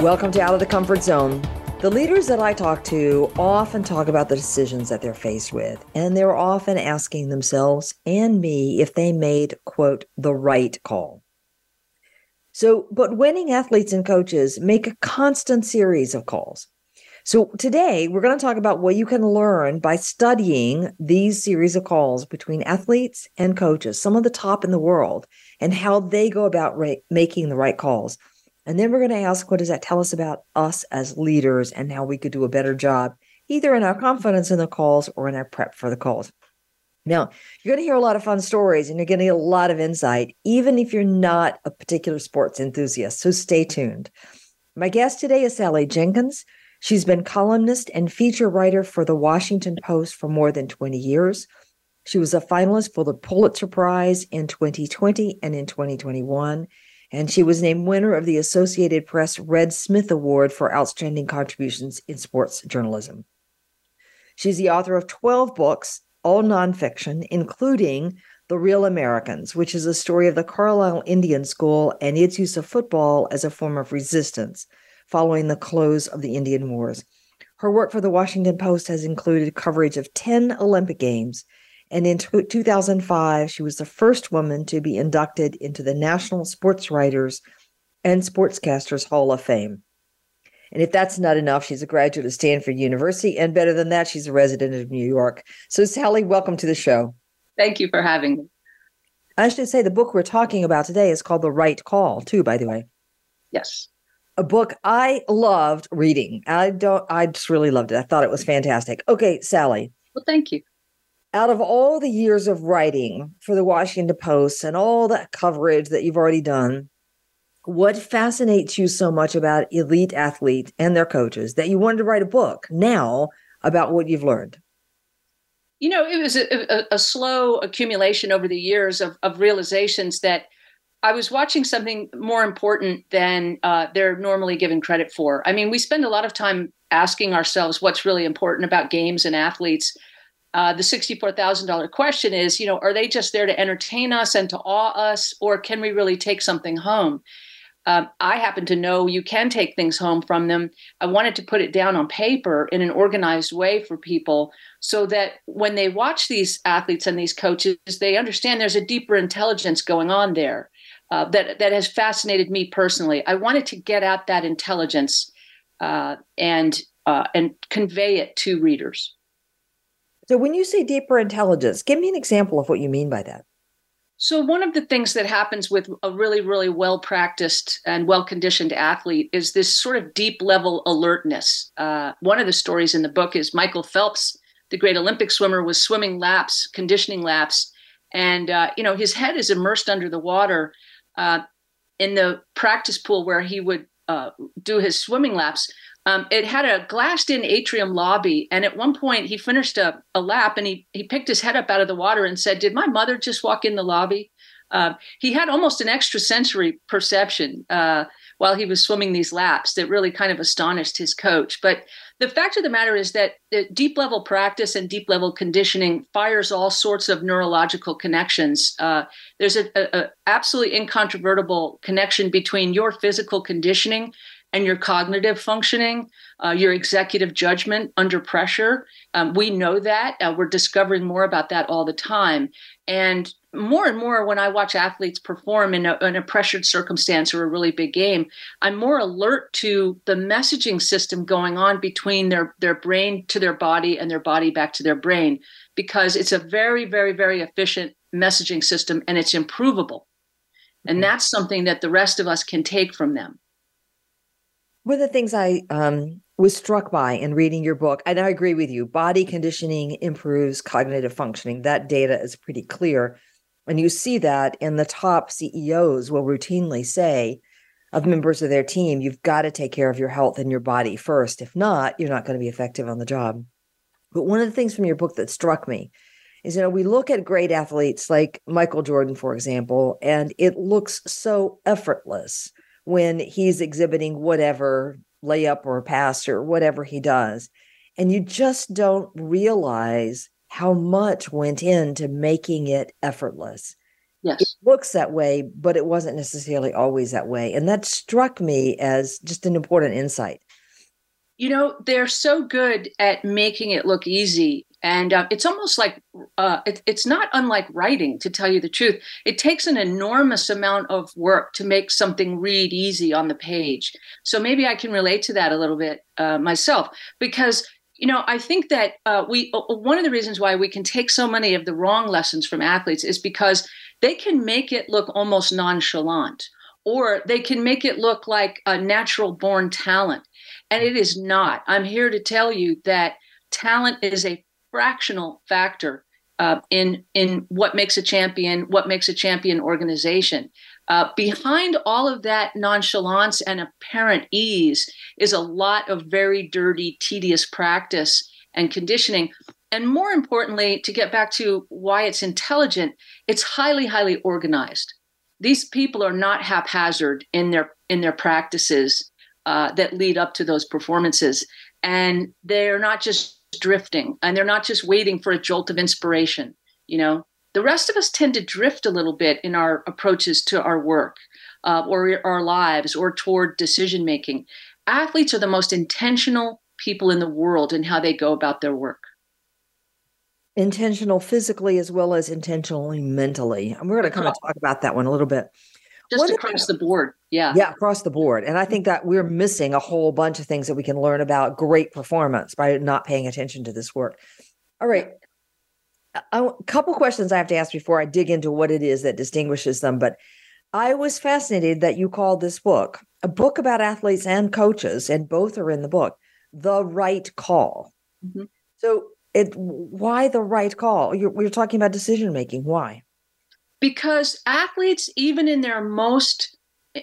Welcome to Out of the Comfort Zone. The leaders that I talk to often talk about the decisions that they're faced with, and they're often asking themselves and me if they made, quote, the right call. So, but winning athletes and coaches make a constant series of calls. So, today we're going to talk about what you can learn by studying these series of calls between athletes and coaches, some of the top in the world, and how they go about ra- making the right calls. And then we're going to ask, what does that tell us about us as leaders and how we could do a better job, either in our confidence in the calls or in our prep for the calls? Now, you're going to hear a lot of fun stories and you're going to get a lot of insight, even if you're not a particular sports enthusiast. So stay tuned. My guest today is Sally Jenkins. She's been columnist and feature writer for the Washington Post for more than 20 years. She was a finalist for the Pulitzer Prize in 2020 and in 2021 and she was named winner of the Associated Press Red Smith Award for Outstanding Contributions in Sports Journalism. She's the author of 12 books, all nonfiction, including The Real Americans, which is a story of the Carlisle Indian School and its use of football as a form of resistance following the close of the Indian Wars. Her work for the Washington Post has included coverage of 10 Olympic Games and in 2005, she was the first woman to be inducted into the National Sports Writers and Sportscasters Hall of Fame. And if that's not enough, she's a graduate of Stanford University. And better than that, she's a resident of New York. So, Sally, welcome to the show. Thank you for having me. I should say the book we're talking about today is called The Right Call, too, by the way. Yes. A book I loved reading. I don't I just really loved it. I thought it was fantastic. Okay, Sally. Well, thank you out of all the years of writing for the Washington Post and all that coverage that you've already done, what fascinates you so much about elite athletes and their coaches that you wanted to write a book now about what you've learned? You know, it was a, a, a slow accumulation over the years of, of, realizations that I was watching something more important than uh, they're normally given credit for. I mean, we spend a lot of time asking ourselves what's really important about games and athletes uh, the $64,000 question is, you know, are they just there to entertain us and to awe us, or can we really take something home? Um, I happen to know you can take things home from them. I wanted to put it down on paper in an organized way for people so that when they watch these athletes and these coaches, they understand there's a deeper intelligence going on there uh, that, that has fascinated me personally. I wanted to get at that intelligence uh, and, uh, and convey it to readers. So, when you say deeper intelligence, give me an example of what you mean by that. So, one of the things that happens with a really, really well practiced and well conditioned athlete is this sort of deep level alertness. Uh, one of the stories in the book is Michael Phelps, the great Olympic swimmer, was swimming laps, conditioning laps, and uh, you know his head is immersed under the water uh, in the practice pool where he would uh, do his swimming laps. Um, it had a glassed in atrium lobby. And at one point, he finished a, a, lap and he, he picked his head up out of the water and said, Did my mother just walk in the lobby? Uh, he had almost an extrasensory perception uh, while he was swimming these laps that really kind of astonished his coach. But the fact of the matter is that deep level practice and deep level conditioning fires all sorts of neurological connections. Uh, there's a, a, a absolutely incontrovertible connection between your physical conditioning and your cognitive functioning, uh, your executive judgment under pressure. Um, we know that. Uh, we're discovering more about that all the time. And more and more, when I watch athletes perform in a, in a pressured circumstance or a really big game, I'm more alert to the messaging system going on between their, their brain to their body and their body back to their brain, because it's a very, very, very efficient messaging system and it's improvable. And mm-hmm. that's something that the rest of us can take from them. One of the things I um, was struck by in reading your book, and I agree with you, body conditioning improves cognitive functioning. That data is pretty clear. And you see that in the top CEOs will routinely say, of members of their team, you've got to take care of your health and your body first. If not, you're not going to be effective on the job. But one of the things from your book that struck me is you know we look at great athletes like Michael Jordan for example and it looks so effortless when he's exhibiting whatever layup or pass or whatever he does. And you just don't realize how much went into making it effortless. Yes. It looks that way but it wasn't necessarily always that way. And that struck me as just an important insight. You know they're so good at making it look easy and uh, it's almost like uh, it, it's not unlike writing to tell you the truth. It takes an enormous amount of work to make something read easy on the page. So maybe i can relate to that a little bit uh, myself because you know i think that uh, we one of the reasons why we can take so many of the wrong lessons from athletes is because they can make it look almost nonchalant or they can make it look like a natural born talent. And it is not. I'm here to tell you that talent is a fractional factor uh, in in what makes a champion, what makes a champion organization. Uh, behind all of that nonchalance and apparent ease is a lot of very dirty, tedious practice and conditioning. And more importantly, to get back to why it's intelligent, it's highly, highly organized. These people are not haphazard in their in their practices uh, that lead up to those performances, and they're not just drifting and they're not just waiting for a jolt of inspiration you know? The rest of us tend to drift a little bit in our approaches to our work uh, or our lives or toward decision making athletes are the most intentional people in the world in how they go about their work. Intentional physically as well as intentionally mentally. And we're going to kind of talk about that one a little bit just what across the board. Yeah. Yeah across the board. And i think that we're missing a whole bunch of things that we can learn about great performance by not paying attention to this work. All right. A couple questions i have to ask before i dig into what it is that distinguishes them but i was fascinated that you called this book a book about athletes and coaches and both are in the book the right call. Mm-hmm. so it why the right call? You're, we're talking about decision making why because athletes, even in their most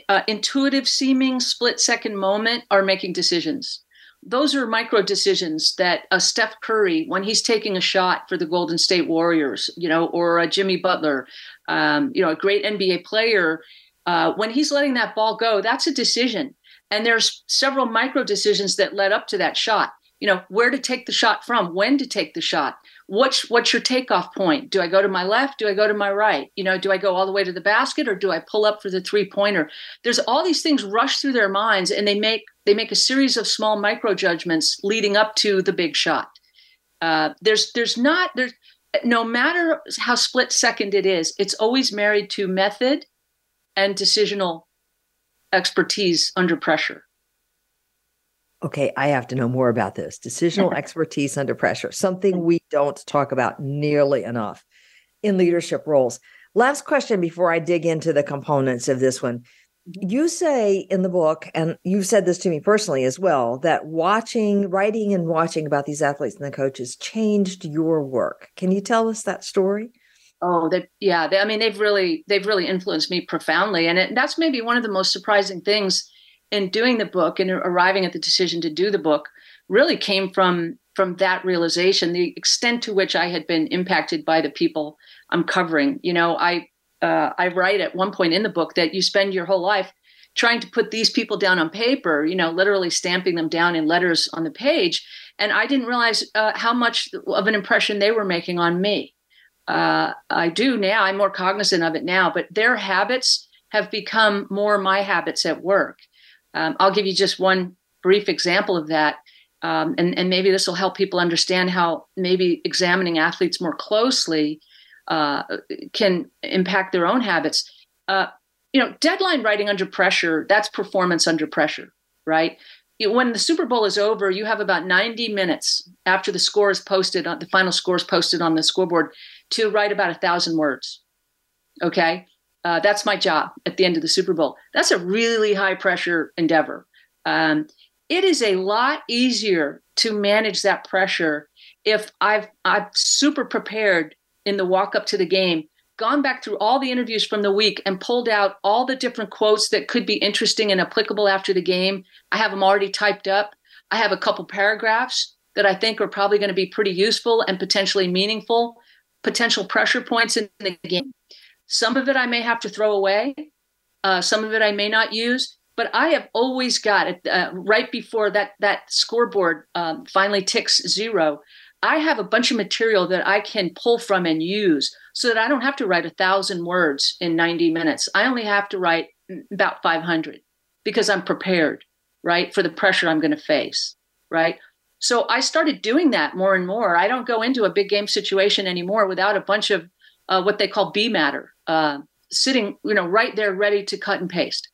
uh, intuitive seeming split second moment, are making decisions. Those are micro decisions that a Steph Curry, when he's taking a shot for the Golden State Warriors, you know, or a Jimmy Butler, um, you know, a great NBA player, uh, when he's letting that ball go, that's a decision. And there's several micro decisions that led up to that shot. You know, where to take the shot from, when to take the shot, what's what's your takeoff point? Do i go to my left? Do i go to my right? You know do i go all the way to the basket or do i pull up for the three pointer there's all these things rush through their minds and they make they make a series of small micro judgments leading up to the big shot. Uh, there's there's not there's no matter how split second it is it's always married to method and decisional expertise under pressure okay, I have to know more about this. Decisional expertise under pressure, something we don't talk about nearly enough in leadership roles. Last question before I dig into the components of this one. Mm-hmm. You say in the book, and you've said this to me personally as well, that watching, writing, and watching about these athletes and the coaches changed your work. Can you tell us that story? Oh, that yeah. They, I mean, they've really they've really influenced me profoundly, and it, that's maybe one of the most surprising things in doing the book and arriving at the decision to do the book really came from from that realization the extent to which i had been impacted by the people i'm covering. You know i uh, i write at one point in the book that you spend your whole life trying to put these people down on paper you know literally stamping them down in letters on the page. And i didn't realize uh, how much of an impression they were making on me. Uh, i do now i'm more cognizant of it now but their habits have become more my habits at work um, I'll give you just one brief example of that. Um, and, and maybe this will help people understand how maybe examining athletes more closely uh, can impact their own habits. Uh, you know, deadline writing under pressure, that's performance under pressure, right? When the Super Bowl is over, you have about 90 minutes after the score is posted, on the final score is posted on the scoreboard to write about a thousand words. Okay. Uh, that's my job at the end of the Super Bowl. That's a really high pressure endeavor. Um, it is a lot easier to manage that pressure if I've I'm super prepared in the walk up to the game, gone back through all the interviews from the week and pulled out all the different quotes that could be interesting and applicable after the game. I have them already typed up. I have a couple paragraphs that I think are probably going to be pretty useful and potentially meaningful, potential pressure points in the game. Some of it I may have to throw away, uh, some of it I may not use. But I have always got it uh, right before that that scoreboard um, finally ticks zero. I have a bunch of material that I can pull from and use so that I don't have to write a thousand words in 90 minutes. I only have to write about 500 because I'm prepared, right, for the pressure I'm going to face, right? So I started doing that more and more. I don't go into a big game situation anymore without a bunch of uh, what they call B matter uh, sitting, you know, right there ready to cut and paste.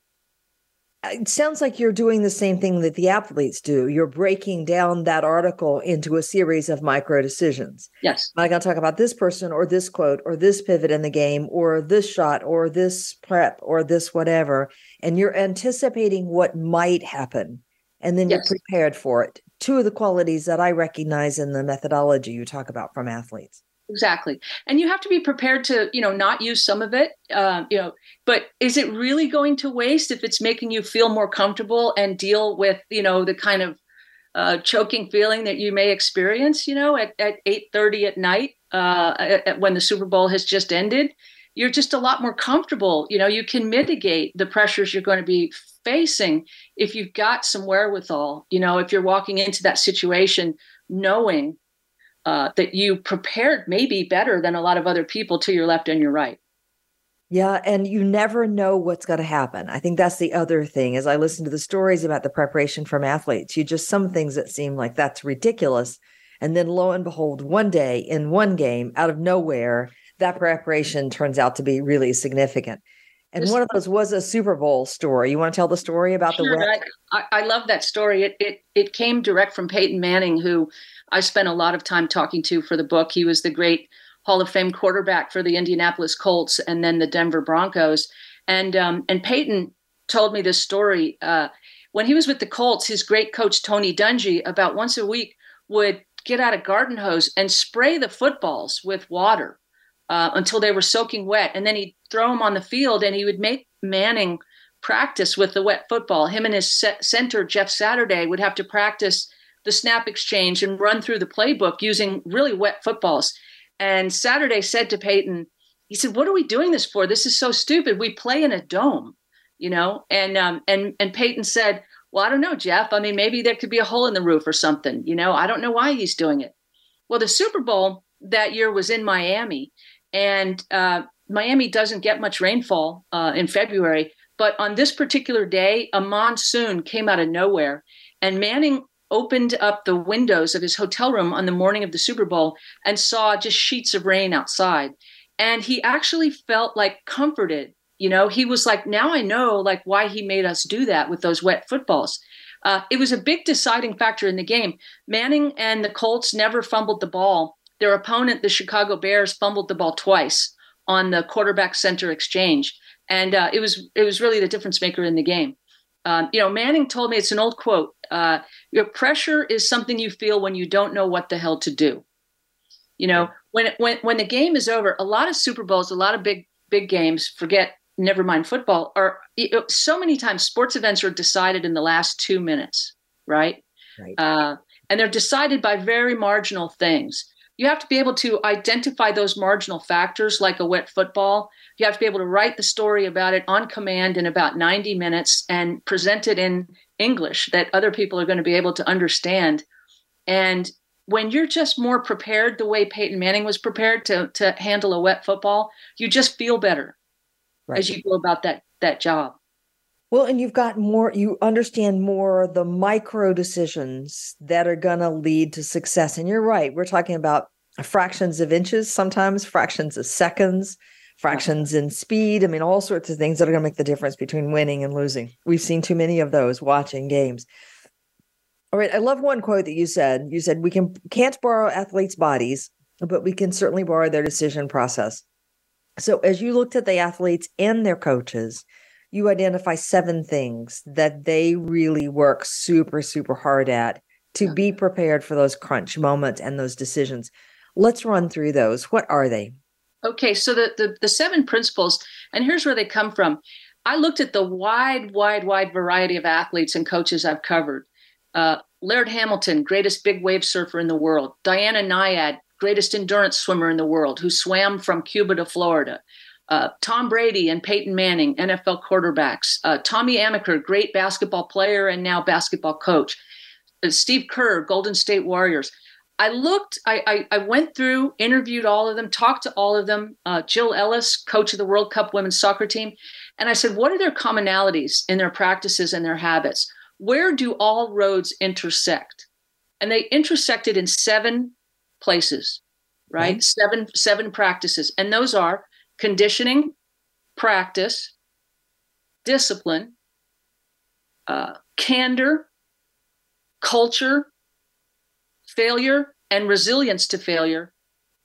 It sounds like you're doing the same thing that the athletes do. You're breaking down that article into a series of micro decisions. Yes. Am I going to talk about this person or this quote or this pivot in the game or this shot or this prep or this whatever? And you're anticipating what might happen and then yes. you're prepared for it. Two of the qualities that I recognize in the methodology you talk about from athletes exactly. And you have to be prepared to you know not use some of it um, you know but is it really going to waste if it's making you feel more comfortable and deal with you know the kind of uh, choking feeling that you may experience you know at, at 8.30 at night uh, at, when the super bowl has just ended? You're just a lot more comfortable. You know you can mitigate the pressures you're going to be facing if you've got some wherewithal you know if you're walking into that situation knowing uh, that you prepared maybe better than a lot of other people to your left and your right. Yeah, and you never know what's going to happen. I think that's the other thing. As I listen to the stories about the preparation from athletes, you just some things that seem like that's ridiculous, and then lo and behold, one day in one game, out of nowhere, that preparation turns out to be really significant. And one of those was a Super Bowl story. You want to tell the story about sure, the? I, I love that story. It it it came direct from Peyton Manning, who I spent a lot of time talking to for the book. He was the great Hall of Fame quarterback for the Indianapolis Colts and then the Denver Broncos. And um, and Peyton told me this story uh, when he was with the Colts. His great coach Tony Dungy, about once a week, would get out a garden hose and spray the footballs with water uh, until they were soaking wet, and then he'd throw him on the field, and he would make Manning practice with the wet football. Him and his center Jeff Saturday would have to practice the snap exchange and run through the playbook using really wet footballs. And Saturday said to Peyton, he said, "What are we doing this for? This is so stupid. We play in a dome, you know." And um, and and Peyton said, "Well, I don't know, Jeff. I mean, maybe there could be a hole in the roof or something. You know, I don't know why he's doing it." Well, the Super Bowl that year was in Miami, and uh, Miami doesn't get much rainfall uh, in February. But on this particular day, a monsoon came out of nowhere, and Manning opened up the windows of his hotel room on the morning of the Super Bowl and saw just sheets of rain outside. And he actually felt like comforted. You know, he was like, now I know like why he made us do that with those wet footballs. Uh, it was a big deciding factor in the game. Manning and the Colts never fumbled the ball. Their opponent, the Chicago Bears, fumbled the ball twice on the quarterback center exchange, and uh, it was it was really the difference maker in the game. Um, you know, Manning told me it's an old quote. Uh, your pressure is something you feel when you don't know what the hell to do. You know, when when when the game is over, a lot of Super Bowls, a lot of big big games, forget never mind football, are you know, so many times sports events are decided in the last two minutes, right? Right. Uh, and they're decided by very marginal things you have to be able to identify those marginal factors like a wet football. You have to be able to write the story about it on command in about 90 minutes and present it in English that other people are going to be able to understand. And when you're just more prepared the way Peyton Manning was prepared to, to handle a wet football, you just feel better right. as you go about that that job. Well, and you've got more, you understand more the micro decisions that are going to lead to success. And you're right. We're talking about fractions of inches, sometimes fractions of seconds, fractions in speed. I mean, all sorts of things that are going to make the difference between winning and losing. We've seen too many of those watching games. All right. I love one quote that you said. You said, We can, can't borrow athletes' bodies, but we can certainly borrow their decision process. So as you looked at the athletes and their coaches, you identify seven things that they really work super, super hard at to be prepared for those crunch moments and those decisions. Let's run through those. What are they? Okay, so the, the, the seven principles, and here's where they come from. I looked at the wide, wide, wide variety of athletes and coaches I've covered. Uh, Laird Hamilton, greatest big wave surfer in the world. Diana Nyad, greatest endurance swimmer in the world, who swam from Cuba to Florida. Uh, Tom Brady and Peyton Manning, NFL quarterbacks. Uh, Tommy Amaker, great basketball player and now basketball coach. Uh, Steve Kerr, Golden State Warriors. I looked, I, I, I, went through, interviewed all of them, talked to all of them. Uh, Jill Ellis, coach of the World Cup women's soccer team. And I said, what are their commonalities in their practices and their habits? Where do all roads intersect? And they intersected in seven places, right? Mm-hmm. Seven, seven practices. And those are conditioning, practice, discipline, uh, candor, culture, failure, and resilience to failure,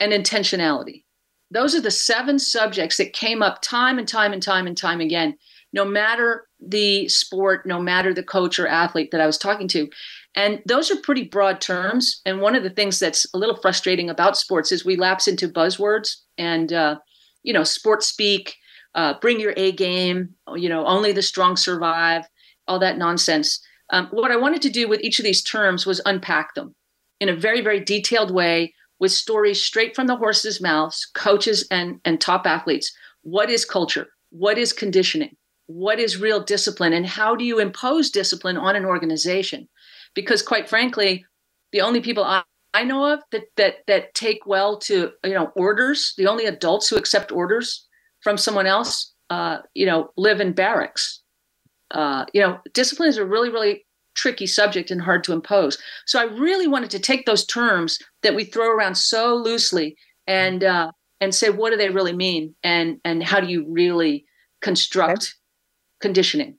and intentionality. Those are the seven subjects that came up time and time and time and time again, no matter the sport, no matter the coach or athlete that I was talking to. And those are pretty broad terms. And one of the things that's a little frustrating about sports is we lapse into buzzwords and, uh, you know, sports speak, uh, bring your A game, you know, only the strong survive, all that nonsense. Um, what I wanted to do with each of these terms was unpack them in a very, very detailed way with stories straight from the horse's mouths, coaches and, and top athletes. What is culture? What is conditioning? What is real discipline? And how do you impose discipline on an organization? Because quite frankly, the only people I, I know of that that that take well to you know orders, the only adults who accept orders from someone else, uh, you know, live in barracks. Uh, you know, discipline is a really, really tricky subject and hard to impose. So I really wanted to take those terms that we throw around so loosely and uh, and say what do they really mean and and how do you really construct okay. conditioning.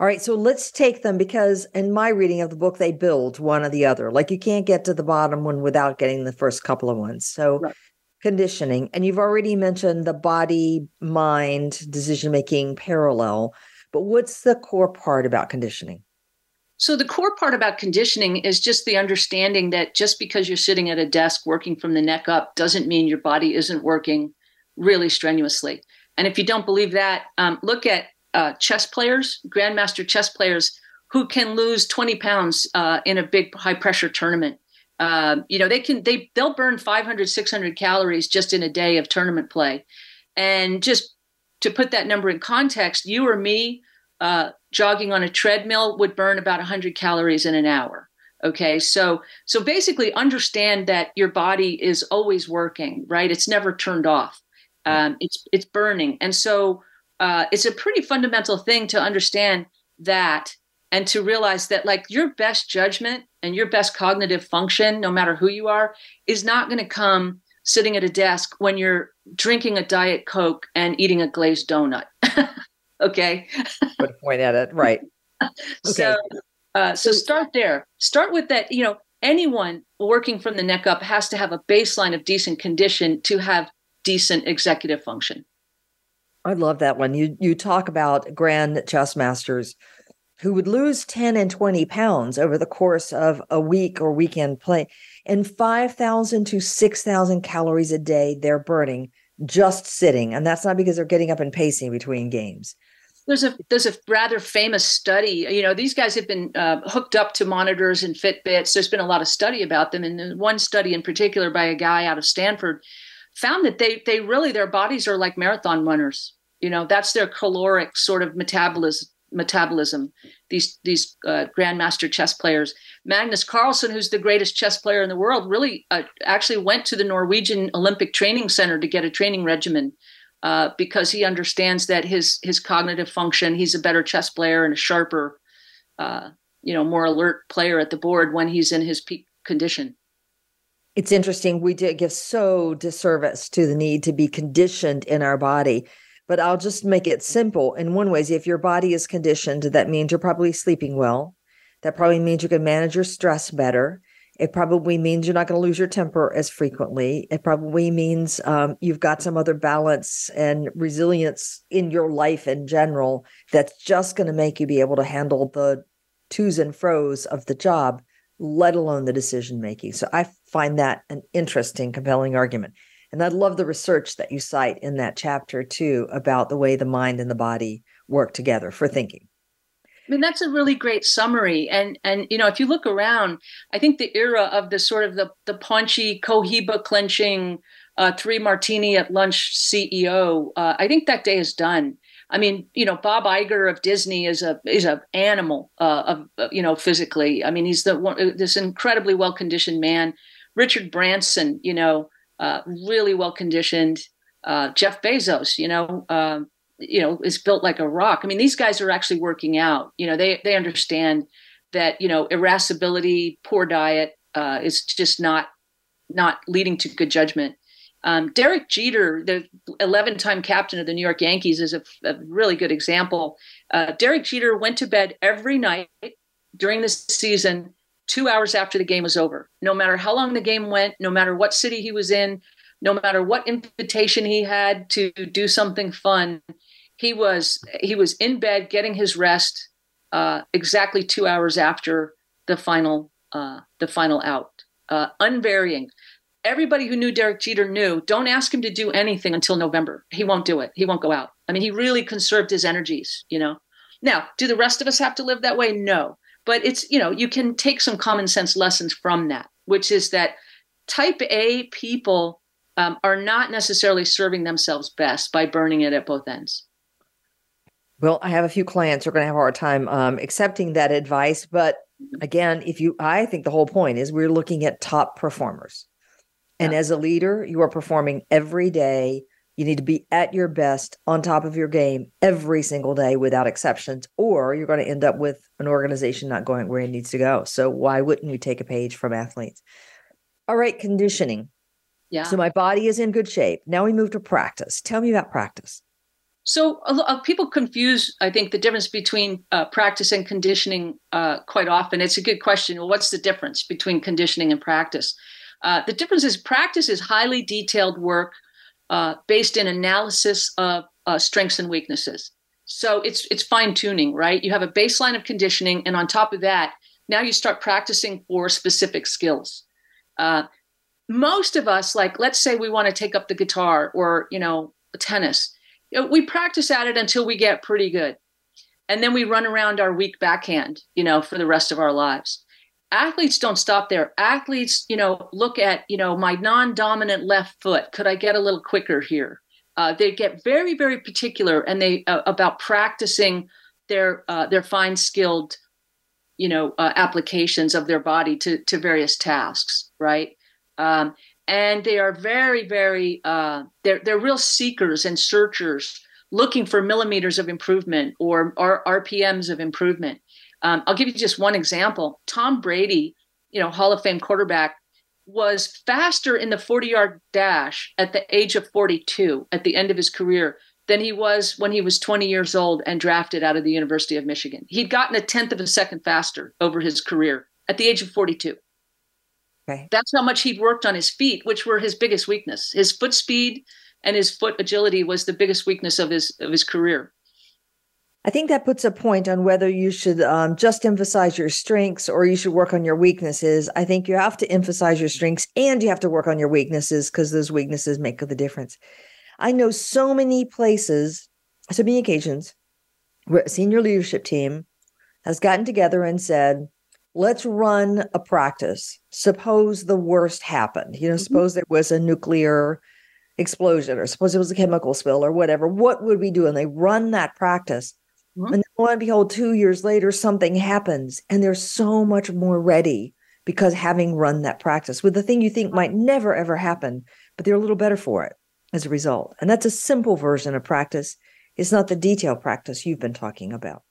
All right, so let's take them because in my reading of the book, they build one or the other. Like you can't get to the bottom one without getting the first couple of ones. So, right. conditioning, and you've already mentioned the body mind decision making parallel, but what's the core part about conditioning? So, the core part about conditioning is just the understanding that just because you're sitting at a desk working from the neck up doesn't mean your body isn't working really strenuously. And if you don't believe that, um, look at uh, chess players, grandmaster chess players who can lose 20 pounds uh, in a big high pressure tournament. Uh, you know, they can, they, they'll burn 500, 600 calories just in a day of tournament play. And just to put that number in context, you or me, uh, jogging on a treadmill would burn about 100 calories in an hour. Okay so so basically understand that your body is always working right? It's never turned off. Um, it's it's burning. And so uh, it's a pretty fundamental thing to understand that and to realize that like your best judgment and your best cognitive function no matter who you are is not going to come sitting at a desk when you're drinking a diet coke and eating a glazed donut Okay. A point at it. Right. Okay. So, uh, so start there. Start with that. You know, anyone working from the neck up has to have a baseline of decent condition to have decent executive function. I love that one. You you talk about grand chess masters who would lose 10 and 20 pounds over the course of a week or weekend play and 5,000 to 6,000 calories a day they're burning just sitting. And that's not because they're getting up and pacing between games. There's a there's a rather famous study. You know, these guys have been uh, hooked up to monitors and Fitbits. There's been a lot of study about them, and one study in particular by a guy out of Stanford found that they they really their bodies are like marathon runners. You know, that's their caloric sort of metabolism metabolism. These these uh, grandmaster chess players. Magnus Carlsen, who's the greatest chess player in the world, really uh, actually went to the Norwegian Olympic Training Center to get a training regimen uh, because he understands that his his cognitive function, he's a better chess player and a sharper, uh, you know, more alert player at the board when he's in his peak condition. It's interesting. We did give so disservice to the need to be conditioned in our body. But I'll just make it simple. In one ways, if your body is conditioned, that means you're probably sleeping well. That probably means you can manage your stress better. It probably means you're not going to lose your temper as frequently. It probably means um, you've got some other balance and resilience in your life in general that's just going to make you be able to handle the twos and fros of the job, let alone the decision making. So I find that an interesting, compelling argument. And I love the research that you cite in that chapter too about the way the mind and the body work together for thinking. I mean, that's a really great summary. And and you know, if you look around, I think the era of the sort of the the paunchy, cohiba clenching, uh, three martini at lunch CEO, uh, I think that day is done. I mean, you know, Bob Iger of Disney is a is a animal uh, of uh, you know physically. I mean, he's the one, this incredibly well conditioned man. Richard Branson, you know, uh, really well conditioned. Uh, Jeff Bezos, you know, um, you know, is built like a rock. I mean, these guys are actually working out. You know, they they understand that you know irascibility, poor diet uh, is just not not leading to good judgment. Um, Derek Jeter, the 11 time captain of the New York Yankees, is a, a really good example. Uh, Derek Jeter went to bed every night during this season, two hours after the game was over. No matter how long the game went, no matter what city he was in, no matter what invitation he had to do something fun, he was he was in bed getting his rest uh, exactly two hours after the final uh, the final out, uh, unvarying everybody who knew Derek Jeter knew don't ask him to do anything until November. He won't do it. He won't go out. I mean, he really conserved his energies, you know. Now, do the rest of us have to live that way? No. But it's, you know, you can take some common sense lessons from that, which is that type A people um, are not necessarily serving themselves best by burning it at both ends. Well, I have a few clients who are going to have a hard time um, accepting that advice. But mm-hmm. again, if you, I think the whole point is we're looking at top performers. And as a leader, you are performing every day. You need to be at your best on top of your game every single day without exceptions, or you're going to end up with an organization not going where it needs to go. So, why wouldn't you take a page from athletes? All right, conditioning. Yeah. So, my body is in good shape. Now we move to practice. Tell me about practice. So uh, people confuse, I think, the difference between uh, practice and conditioning uh, quite often. It's a good question. Well, what's the difference between conditioning and practice? Uh, the difference is practice is highly detailed work uh, based in analysis of uh, strengths and weaknesses. So it's it's fine tuning, right? You have a baseline of conditioning, and on top of that, now you start practicing for specific skills. Uh, most of us, like let's say we want to take up the guitar or you know tennis, you know, we practice at it until we get pretty good, and then we run around our weak backhand, you know, for the rest of our lives athletes don't stop there. Athletes you know look at you know my non-dominant left foot. Could i get a little quicker here? Uh, they get very very particular and they uh, about practicing their uh, their fine skilled you know uh, applications of their body to to various tasks right? Um, and they are very very uh, they're they're real seekers and searchers looking for millimeters of improvement or, or rpms of improvement um, I'll give you just one example. Tom Brady, you know, Hall of Fame quarterback, was faster in the 40 yard dash at the age of 42 at the end of his career than he was when he was 20 years old and drafted out of the University of Michigan. He'd gotten a tenth of a second faster over his career at the age of 42. Okay. That's how much he'd worked on his feet, which were his biggest weakness. His foot speed and his foot agility was the biggest weakness of his of his career. I think that puts a point on whether you should um, just emphasize your strengths or you should work on your weaknesses. I think you have to emphasize your strengths and you have to work on your weaknesses because those weaknesses make the difference. I know so many places, so many occasions where a senior leadership team has gotten together and said, let's run a practice. Suppose the worst happened. You know, mm-hmm. suppose there was a nuclear explosion or suppose it was a chemical spill or whatever. What would we do? And they run that practice Mm-hmm. And lo and behold, two years later, something happens and they're so much more ready because having run that practice with the thing you think might never ever happen, but they're a little better for it as a result. And that's a simple version of practice. It's not the detail practice you've been talking about.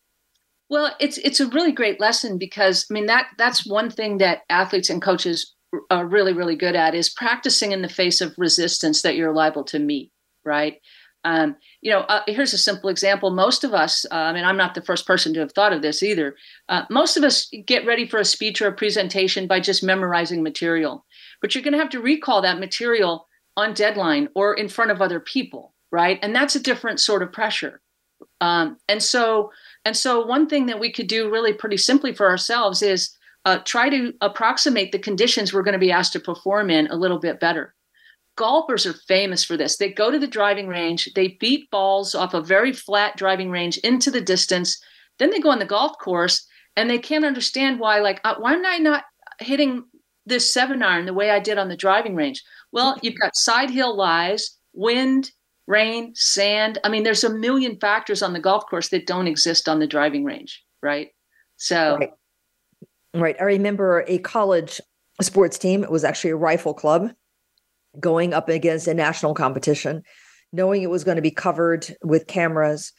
Well, it's it's a really great lesson because I mean that that's one thing that athletes and coaches are really really good at is practicing in the face of resistance that you're liable to meet, right? Um, you know, uh, here's a simple example. Most of us, uh, I mean, I'm not the first person to have thought of this either. Uh, most of us get ready for a speech or a presentation by just memorizing material, but you're going to have to recall that material on deadline or in front of other people, right? And that's a different sort of pressure. Um, and so, and so, one thing that we could do really pretty simply for ourselves is uh, try to approximate the conditions we're going to be asked to perform in a little bit better golfers are famous for this. They go to the driving range, they beat balls off a very flat driving range into the distance. Then they go on the golf course and they can't understand why, like, uh, why am I not hitting this seven iron the way I did on the driving range? Well, you've got side hill lies, wind, rain, sand. I mean, there's a million factors on the golf course that don't exist on the driving range, right? So, right. right. I remember a college sports team. It was actually a rifle club going up against a national competition, knowing it was going to be covered with cameras.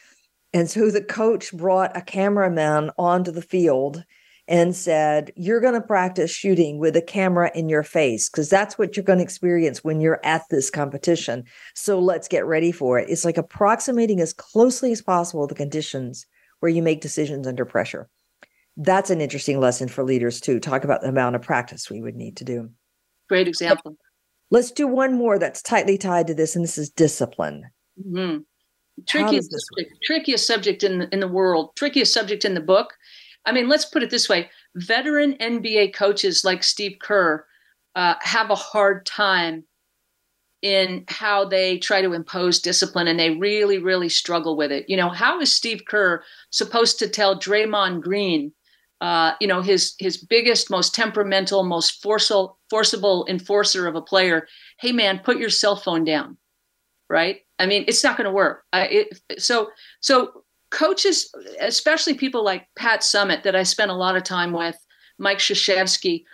And so the coach brought a cameraman onto the field and said, You're going to practice shooting with a camera in your face because that's what you're going to experience when you're at this competition. So let's get ready for it. It's like approximating as closely as possible the conditions where you make decisions under pressure. That's an interesting lesson for leaders too. Talk about the amount of practice we would need to do. Great example. Let's do one more that's tightly tied to this, and this is discipline. Mm-hmm. Trickiest subject, trickiest subject in the, in the world, trickiest subject in the book. I mean, let's put it this way: veteran NBA coaches like Steve Kerr uh, have a hard time in how they try to impose discipline, and they really, really struggle with it. You know, how is Steve Kerr supposed to tell Draymond Green uh, you know, his his biggest, most temperamental, most forceful forcible enforcer of a player. Hey, man, put your cell phone down, right? I mean, it's not going to work. I, it, so so coaches, especially people like Pat Summitt that I spent a lot of time with, Mike Krzyzewski.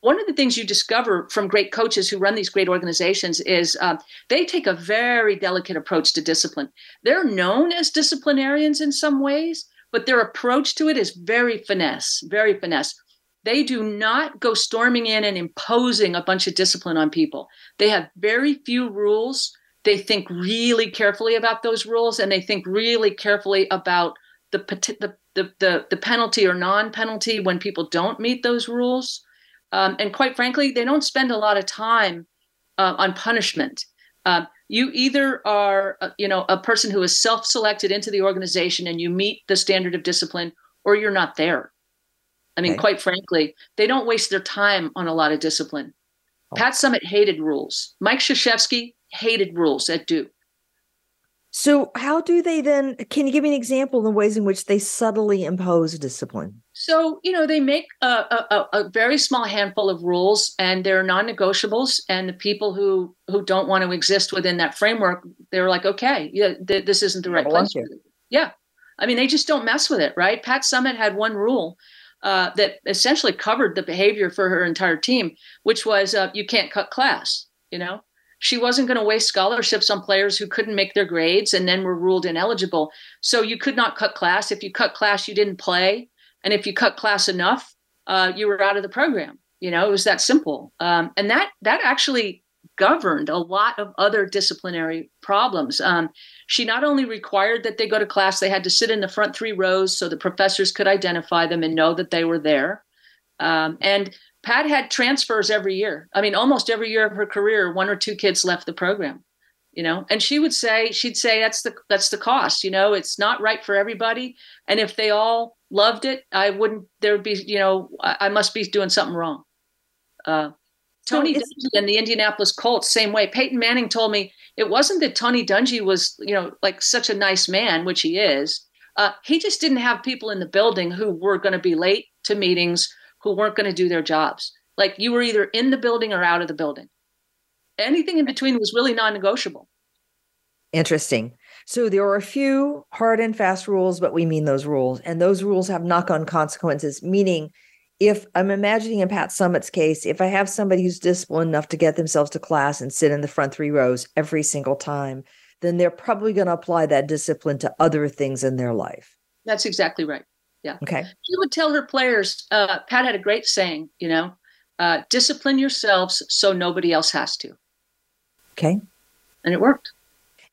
One of the things you discover from great coaches who run these great organizations is uh, they take a very delicate approach to discipline. They're known as disciplinarians in some ways, but their approach to it is very finesse, very finesse. They do not go storming in and imposing a bunch of discipline on people. They have very few rules. They think really carefully about those rules and they think really carefully about the, the, the, the, penalty or non penalty when people don't meet those rules. Um, and quite frankly, they don't spend a lot of time uh, on punishment. Uh, you either are uh, you know a person who is self-selected into the organization and you meet the standard of discipline or you're not there. I mean quite frankly they don't waste their time on a lot of discipline. Oh. pat summitt hated rules. Mike Krzyzewski hated rules at duke so how do they then can you give me an example of the ways in which they subtly impose discipline so, you know, they make a, a, a, very small handful of rules and they're non-negotiables. And the people who who don't want to exist within that framework, they're like, okay, yeah, th- this isn't the right place. Yeah. I mean, they just don't mess with it, right? Pat Summitt had one rule uh, that essentially covered the behavior for her entire team, which was uh, you can't cut class, you know? She wasn't going to waste scholarships on players who couldn't make their grades and then were ruled ineligible. So you could not cut class. If you cut class, you didn't play and if you cut class enough, uh, you were out of the program. You know, it was that simple. Um, and that that actually governed a lot of other disciplinary problems. Um, she not only required that they go to class, they had to sit in the front three rows so the professors could identify them and know that they were there. Um, and Pat had transfers every year. I mean, almost every year of her career, one or two kids left the program. You know, and she would say, she'd say, that's the that's the cost. You know, it's not right for everybody. And if they all loved it, I wouldn't. There would be, you know, I, I must be doing something wrong. Uh, Tony so Dungy and the Indianapolis Colts, same way. Peyton Manning told me it wasn't that Tony Dungy was, you know, like such a nice man, which he is. Uh, he just didn't have people in the building who were going to be late to meetings, who weren't going to do their jobs. Like you were either in the building or out of the building. Anything in between was really non-negotiable. Interesting. So there are a few hard and fast rules, but we mean those rules. And those rules have knock on consequences, meaning if I'm imagining in Pat Summitt's case, if I have somebody who's disciplined enough to get themselves to class and sit in the front three rows every single time, then they're probably going to apply that discipline to other things in their life. That's exactly right. Yeah. Okay. She would tell her players, uh, Pat had a great saying, you know, uh, discipline yourselves so nobody else has to. Okay. And it worked.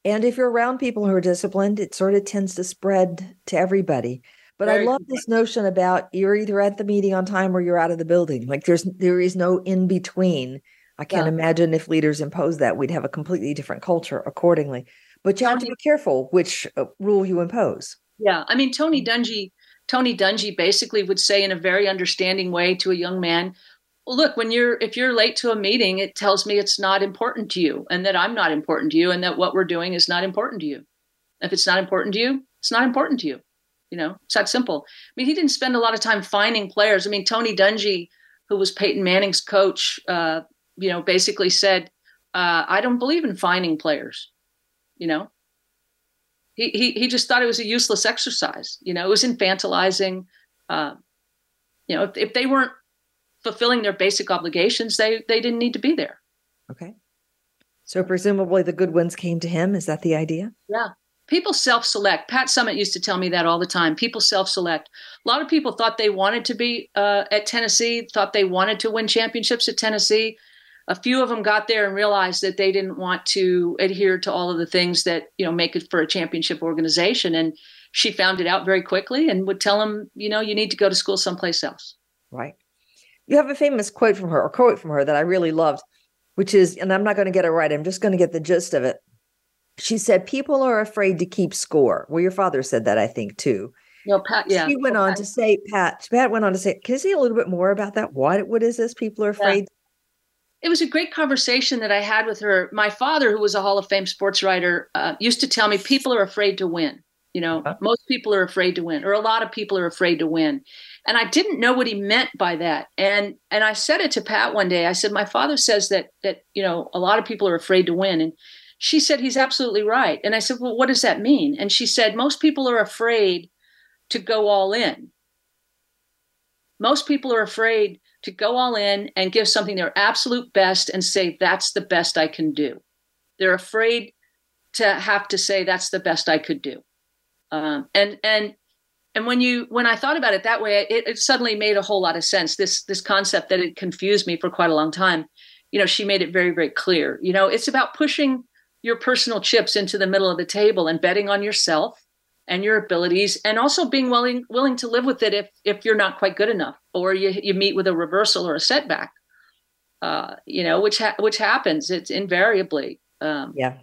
And if you're around people who are disciplined, it sort of tends to spread to everybody. But Very I love this notion about you're either at the meeting on time or you're out of the building. Like there's there is no in between. I can't yeah. imagine if leaders impose that, we'd have a completely different culture accordingly. But you have to be careful which uh, rule you impose. Yeah, I mean Tony Dungy, Tony Dungy basically would say in a very understanding way to a young man, look, when you're if you're late to a meeting, it tells me it's not important to you and that I'm not important to you and that what we're doing is not important to you. If it's not important to you, it's not important to you. You know, it's that simple. I mean, he didn't spend a lot of time finding players. I mean, Tony Dungy, who was Peyton Manning's coach, uh, you know, basically said, uh, "I don't believe in finding players." You know, he he he just thought it was a useless exercise. You know, it was infantilizing. Uh, you know, if, if they weren't fulfilling their basic obligations, they they didn't need to be there. Okay. So presumably the good ones came to him. Is that the idea? Yeah. People self select. Pat Summitt used to tell me that all the time. People self select. A lot of people thought they wanted to be uh, at Tennessee, thought they wanted to win championships at Tennessee. A few of them got there and realized that they didn't want to adhere to all of the things that you know make it for a championship organization. And she found it out very quickly and would tell them, you know, you need to go to school someplace else. Right. You have a famous quote from her, or quote from her that I really loved, which is, and I'm not going to get it right. I'm just going to get the gist of it. She said, "People are afraid to keep score." Well, your father said that, I think, too. No, Pat. Yeah. She went on to say, Pat. Pat went on to say, "Can you say a little bit more about that? What what is this? People are afraid." Yeah. It was a great conversation that I had with her. My father, who was a Hall of Fame sports writer, uh, used to tell me people are afraid to win. You know, huh? most people are afraid to win, or a lot of people are afraid to win. And I didn't know what he meant by that. And and I said it to Pat one day. I said, My father says that that, you know, a lot of people are afraid to win. And she said he's absolutely right. And I said, Well, what does that mean? And she said, Most people are afraid to go all in. Most people are afraid to go all in and give something their absolute best and say, That's the best I can do. They're afraid to have to say, That's the best I could do. Um, and and and when you when I thought about it that way, it, it, suddenly made a whole lot of sense. This this concept that had confused me for quite a long time, you know, she made it very very clear. You know, it's about pushing your personal chips into the middle of the table and betting on yourself and your abilities, and also being willing willing to live with it if if you're not quite good enough or you you meet with a reversal or a setback. Uh, you know, which ha- which happens. It's invariably. Um, yeah,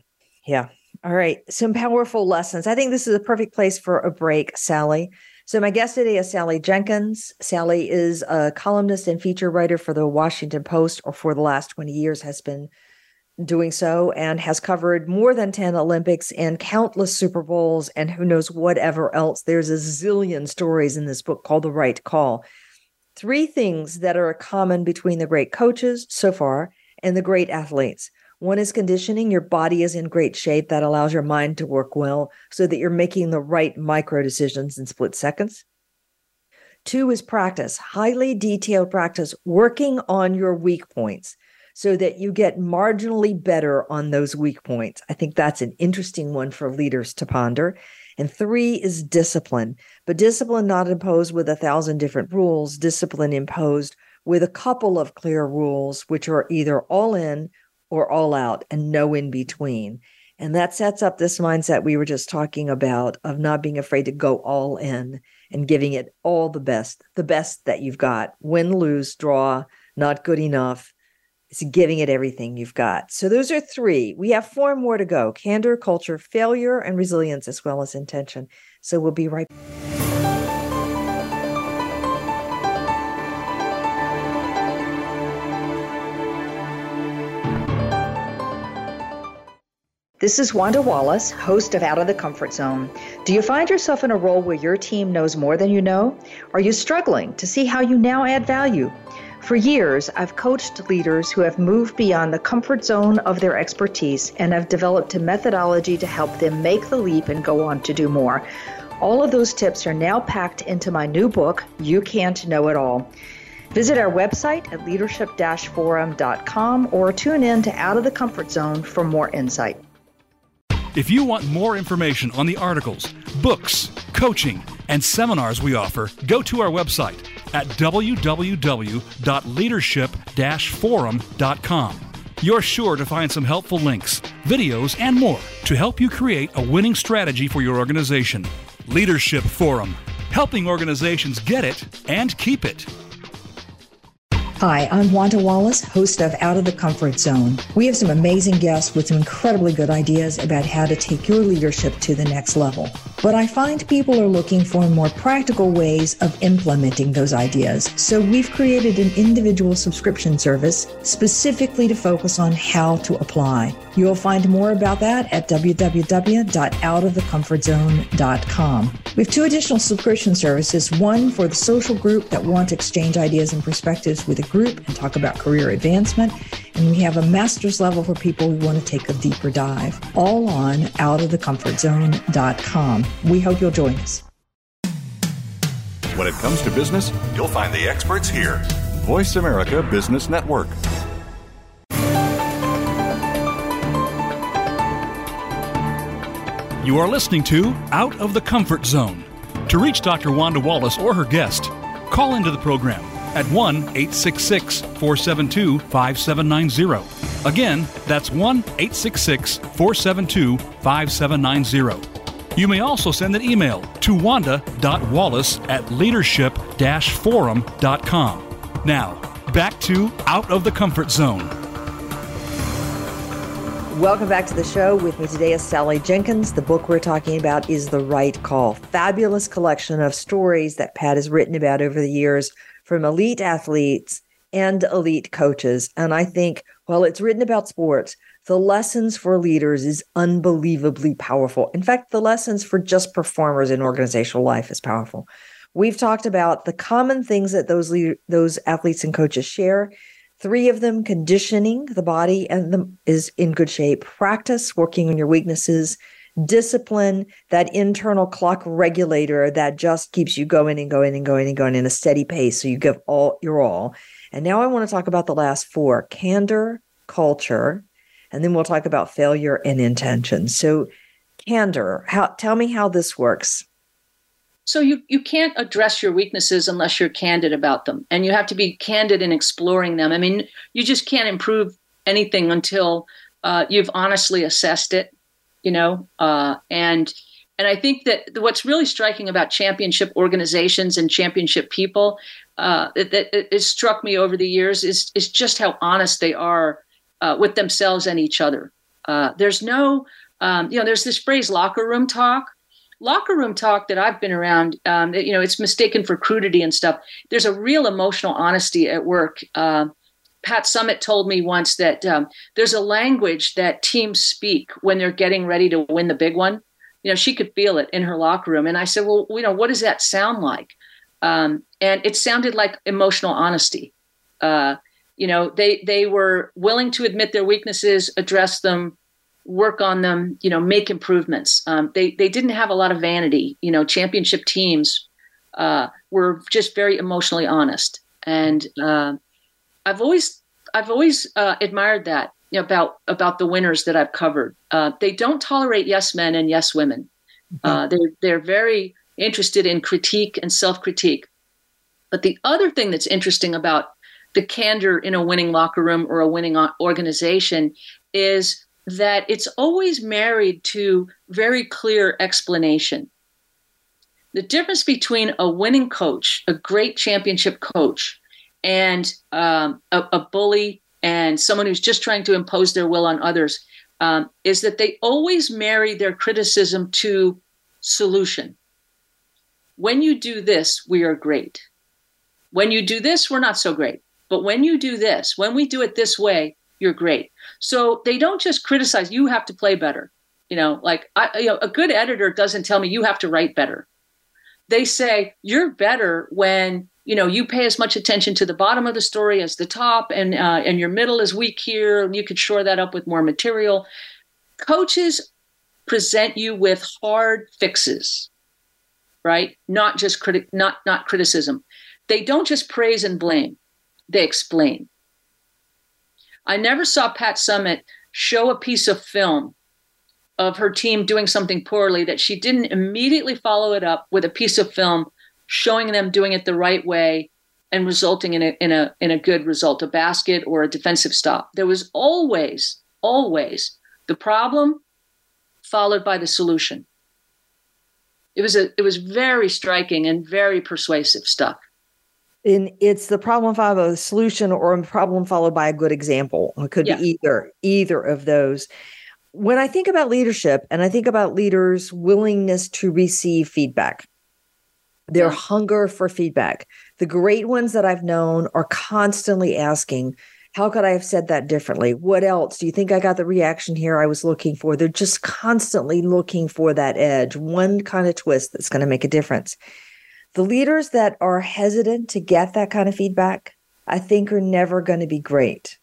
yeah. All right. Some powerful lessons. I think this is a perfect place for a break, Sally. So, my guest today is Sally Jenkins. Sally is a columnist and feature writer for the Washington Post, or for the last 20 years has been doing so, and has covered more than 10 Olympics and countless Super Bowls and who knows whatever else. There's a zillion stories in this book called The Right Call. Three things that are common between the great coaches so far and the great athletes. One is conditioning. Your body is in great shape. That allows your mind to work well so that you're making the right micro decisions in split seconds. Two is practice, highly detailed practice, working on your weak points so that you get marginally better on those weak points. I think that's an interesting one for leaders to ponder. And three is discipline, but discipline not imposed with a thousand different rules, discipline imposed with a couple of clear rules, which are either all in or all out and no in between. And that sets up this mindset we were just talking about of not being afraid to go all in and giving it all the best, the best that you've got. Win, lose, draw, not good enough. It's giving it everything you've got. So those are three. We have four more to go candor, culture, failure, and resilience, as well as intention. So we'll be right back. This is Wanda Wallace, host of Out of the Comfort Zone. Do you find yourself in a role where your team knows more than you know? Are you struggling to see how you now add value? For years, I've coached leaders who have moved beyond the comfort zone of their expertise and have developed a methodology to help them make the leap and go on to do more. All of those tips are now packed into my new book, You Can't Know It All. Visit our website at leadership forum.com or tune in to Out of the Comfort Zone for more insight. If you want more information on the articles, books, coaching, and seminars we offer, go to our website at www.leadership forum.com. You're sure to find some helpful links, videos, and more to help you create a winning strategy for your organization. Leadership Forum, helping organizations get it and keep it. Hi, I'm Wanda Wallace, host of Out of the Comfort Zone. We have some amazing guests with some incredibly good ideas about how to take your leadership to the next level. But I find people are looking for more practical ways of implementing those ideas. So we've created an individual subscription service specifically to focus on how to apply. You'll find more about that at www.outofthecomfortzone.com. We have two additional subscription services one for the social group that want to exchange ideas and perspectives with a group and talk about career advancement. And we have a master's level for people who want to take a deeper dive, all on outofthecomfortzone.com. We hope you'll join us. When it comes to business, you'll find the experts here. Voice America Business Network. You are listening to Out of the Comfort Zone. To reach Dr. Wanda Wallace or her guest, call into the program at 1 866 472 5790. Again, that's 1 866 472 5790. You may also send an email to wanda.wallace at leadership forum.com. Now, back to Out of the Comfort Zone. Welcome back to the show. With me today is Sally Jenkins. The book we're talking about is The Right Call. Fabulous collection of stories that Pat has written about over the years from elite athletes and elite coaches. And I think, while it's written about sports, the lessons for leaders is unbelievably powerful. In fact, the lessons for just performers in organizational life is powerful. We've talked about the common things that those those athletes and coaches share. Three of them conditioning the body and the, is in good shape. Practice working on your weaknesses. Discipline, that internal clock regulator that just keeps you going and going and going and going in a steady pace. So you give all your all. And now I want to talk about the last four candor, culture, and then we'll talk about failure and intention. So, candor, how, tell me how this works. So you you can't address your weaknesses unless you're candid about them, and you have to be candid in exploring them. I mean, you just can't improve anything until uh, you've honestly assessed it, you know. Uh, and and I think that what's really striking about championship organizations and championship people uh, that, that it struck me over the years is is just how honest they are uh, with themselves and each other. Uh, there's no, um, you know, there's this phrase locker room talk. Locker room talk that I've been around, um, you know, it's mistaken for crudity and stuff. There's a real emotional honesty at work. Uh, Pat Summitt told me once that um, there's a language that teams speak when they're getting ready to win the big one. You know, she could feel it in her locker room. And I said, well, you know, what does that sound like? Um, and it sounded like emotional honesty. Uh, you know they they were willing to admit their weaknesses address them work on them you know make improvements um, they they didn't have a lot of vanity you know championship teams uh, were just very emotionally honest and uh, i've always i've always uh, admired that about about the winners that i've covered uh, they don't tolerate yes men and yes women uh, mm-hmm. they're they're very interested in critique and self critique but the other thing that's interesting about the candor in a winning locker room or a winning organization is that it's always married to very clear explanation. The difference between a winning coach, a great championship coach, and um, a, a, bully and someone who's just trying to impose their will on others um, is that they always marry their criticism to solution. When you do this, we are great. When you do this, we're not so great. But when you do this, when we do it this way, you're great. So they don't just criticize, you have to play better. You know, like I, you know, a good editor doesn't tell me you have to write better. They say you're better when you know you pay as much attention to the bottom of the story as the top, and uh, and your middle is weak here. You could shore that up with more material. Coaches present you with hard fixes, right? Not just critic, not not criticism. They don't just praise and blame they explain. I never saw Pat Summitt show a piece of film of her team doing something poorly that she didn't immediately follow it up with a piece of film showing them doing it the right way and resulting in a in a in a good result, a basket or a defensive stop. There was always always the problem followed by the solution. It was a it was very striking and very persuasive stuff in it's the problem followed by the solution or a problem followed by a good example. It could yeah. be either either of those. when I think about leadership and I think about leaders' willingness to receive feedback, their yeah. hunger for feedback, the great ones that I've known are constantly asking, How could I have said that differently? What else? Do you think I got the reaction here I was looking for? They're just constantly looking for that edge, one kind of twist that's going to make a difference. The leaders that are hesitant to get that kind of feedback, I think, are never going to be great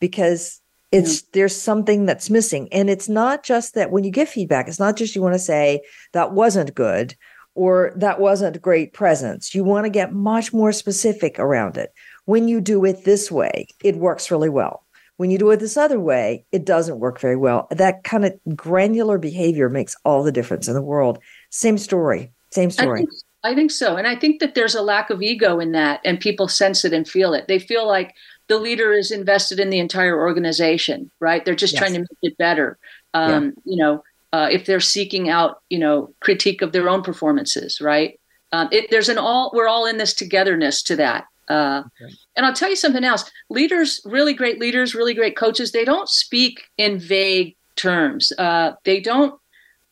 because it's mm-hmm. there's something that's missing and it's not just that when you give feedback it's not just you want to say that wasn't good or that wasn't great presence you want to get much more specific around it when you do it this way it works really well when you do it this other way it doesn't work very well that kind of granular behavior makes all the difference in the world same story same story I think, I think so and i think that there's a lack of ego in that and people sense it and feel it they feel like the leader is invested in the entire organization, right? They're just yes. trying to make it better. Um, yeah. You know, uh, if they're seeking out, you know, critique of their own performances, right? Um, it, there's an all we're all in this togetherness to that. Uh, okay. And I'll tell you something else. Leaders, really great leaders, really great coaches, they don't speak in vague terms. Uh, they don't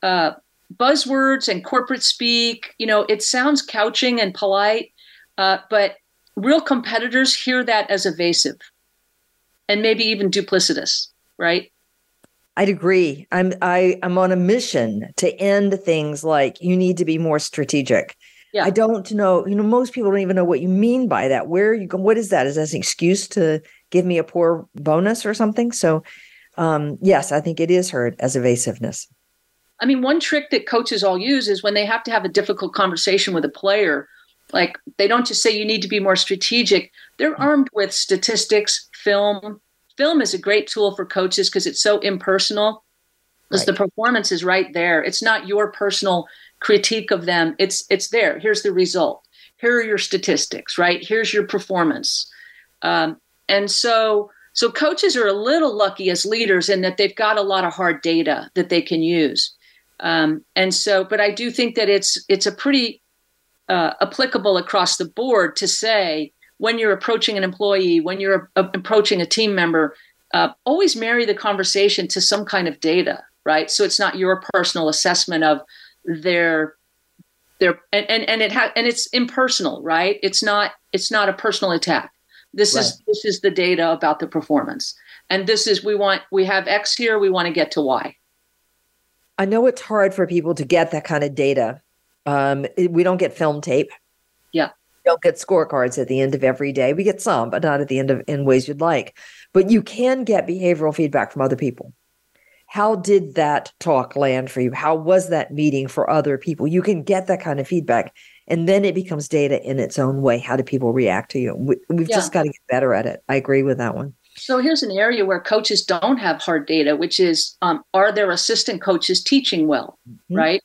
uh, buzzwords and corporate speak. You know, it sounds couching and polite, uh, but real competitors hear that as evasive and maybe even duplicitous, right? I'd agree. I'm I I'm on a mission to end things like you need to be more strategic. Yeah. I don't know, you know, most people don't even know what you mean by that. Where are you go, what is that? Is that an excuse to give me a poor bonus or something? So um, yes, I think it is heard as evasiveness. I mean, one trick that coaches all use is when they have to have a difficult conversation with a player, like they don't just say you need to be more strategic. They're armed with statistics, film. Film is a great tool for coaches because it's so impersonal. Because right. the performance is right there. It's not your personal critique of them. It's it's there. Here's the result. Here are your statistics. Right. Here's your performance. Um, and so so coaches are a little lucky as leaders in that they've got a lot of hard data that they can use. Um, and so, but I do think that it's it's a pretty uh, applicable across the board to say when you're approaching an employee, when you're a- approaching a team member, uh, always marry the conversation to some kind of data, right? So it's not your personal assessment of their their and and, and it ha- and it's impersonal, right? It's not it's not a personal attack. This right. is this is the data about the performance, and this is we want we have X here, we want to get to Y. I know it's hard for people to get that kind of data um, we don't get film tape. Yeah. Don't get scorecards at the end of every day. We get some, but not at the end of in ways you'd like. But you can get behavioral feedback from other people. How did that talk land for you? How was that meeting for other people? You can get that kind of feedback. And then it becomes data in its own way. How do people react to you? We, have yeah. just got to get better at it. I agree with that one. So here's an area where coaches don't have hard data, which is um, are their assistant coaches teaching well, mm-hmm. right?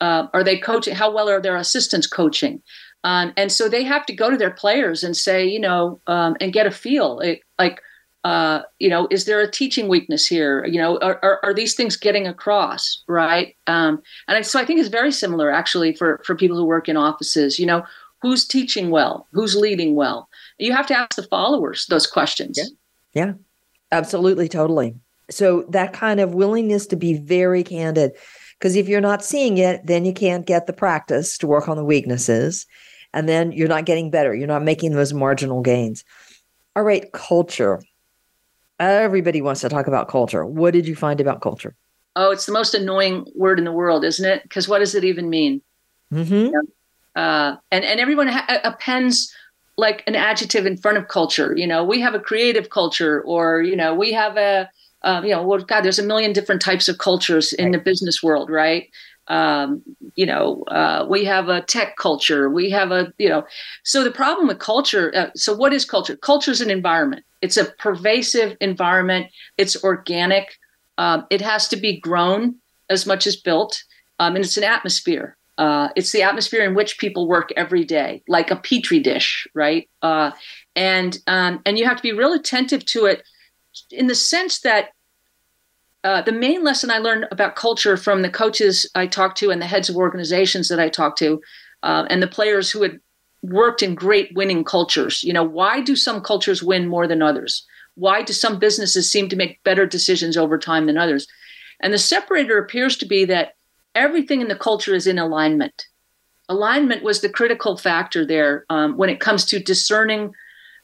uh, are they coaching? How well are their assistants coaching? Um, and so they have to go to their players and say, you know, um, and get a feel it, like, uh, you know, is there a teaching weakness here? You know, are, are, are these things getting across, right? Um, and so I think it's very similar actually for, for people who work in offices, you know, who's teaching well, who's leading well. You have to ask the followers those questions. Yeah, yeah absolutely, totally. So that kind of willingness to be very candid because if you're not seeing it, then you can't get the practice to work on the weaknesses. And then you're not getting better. You're not making those marginal gains. All right, culture. Everybody wants to talk about culture. What did you find about culture? Oh, it's the most annoying word in the world, isn't it? Because what does it even mean? Mm-hmm. uh, and and everyone ha- appends like an adjective in front of culture. You know, we have a creative culture, or you know, we have a uh, you know, well, God, there's a million different types of cultures in right. the business world, right? Um, you know, uh, we have a tech culture. We have a, you know, so the problem with culture. Uh, so, what is culture? Culture is an environment. It's a pervasive environment. It's organic. Um, it has to be grown as much as built, um, and it's an atmosphere. Uh, it's the atmosphere in which people work every day, like a petri dish, right? Uh, and um, and you have to be real attentive to it in the sense that uh, the main lesson I learned about culture from the coaches I talked to and the heads of organizations that I talked to, uh, and the players who had worked in great winning cultures. You know, why do some cultures win more than others? Why do some businesses seem to make better decisions over time than others? And the separator appears to be that everything in the culture is in alignment. Alignment was the critical factor there um, when it comes to discerning.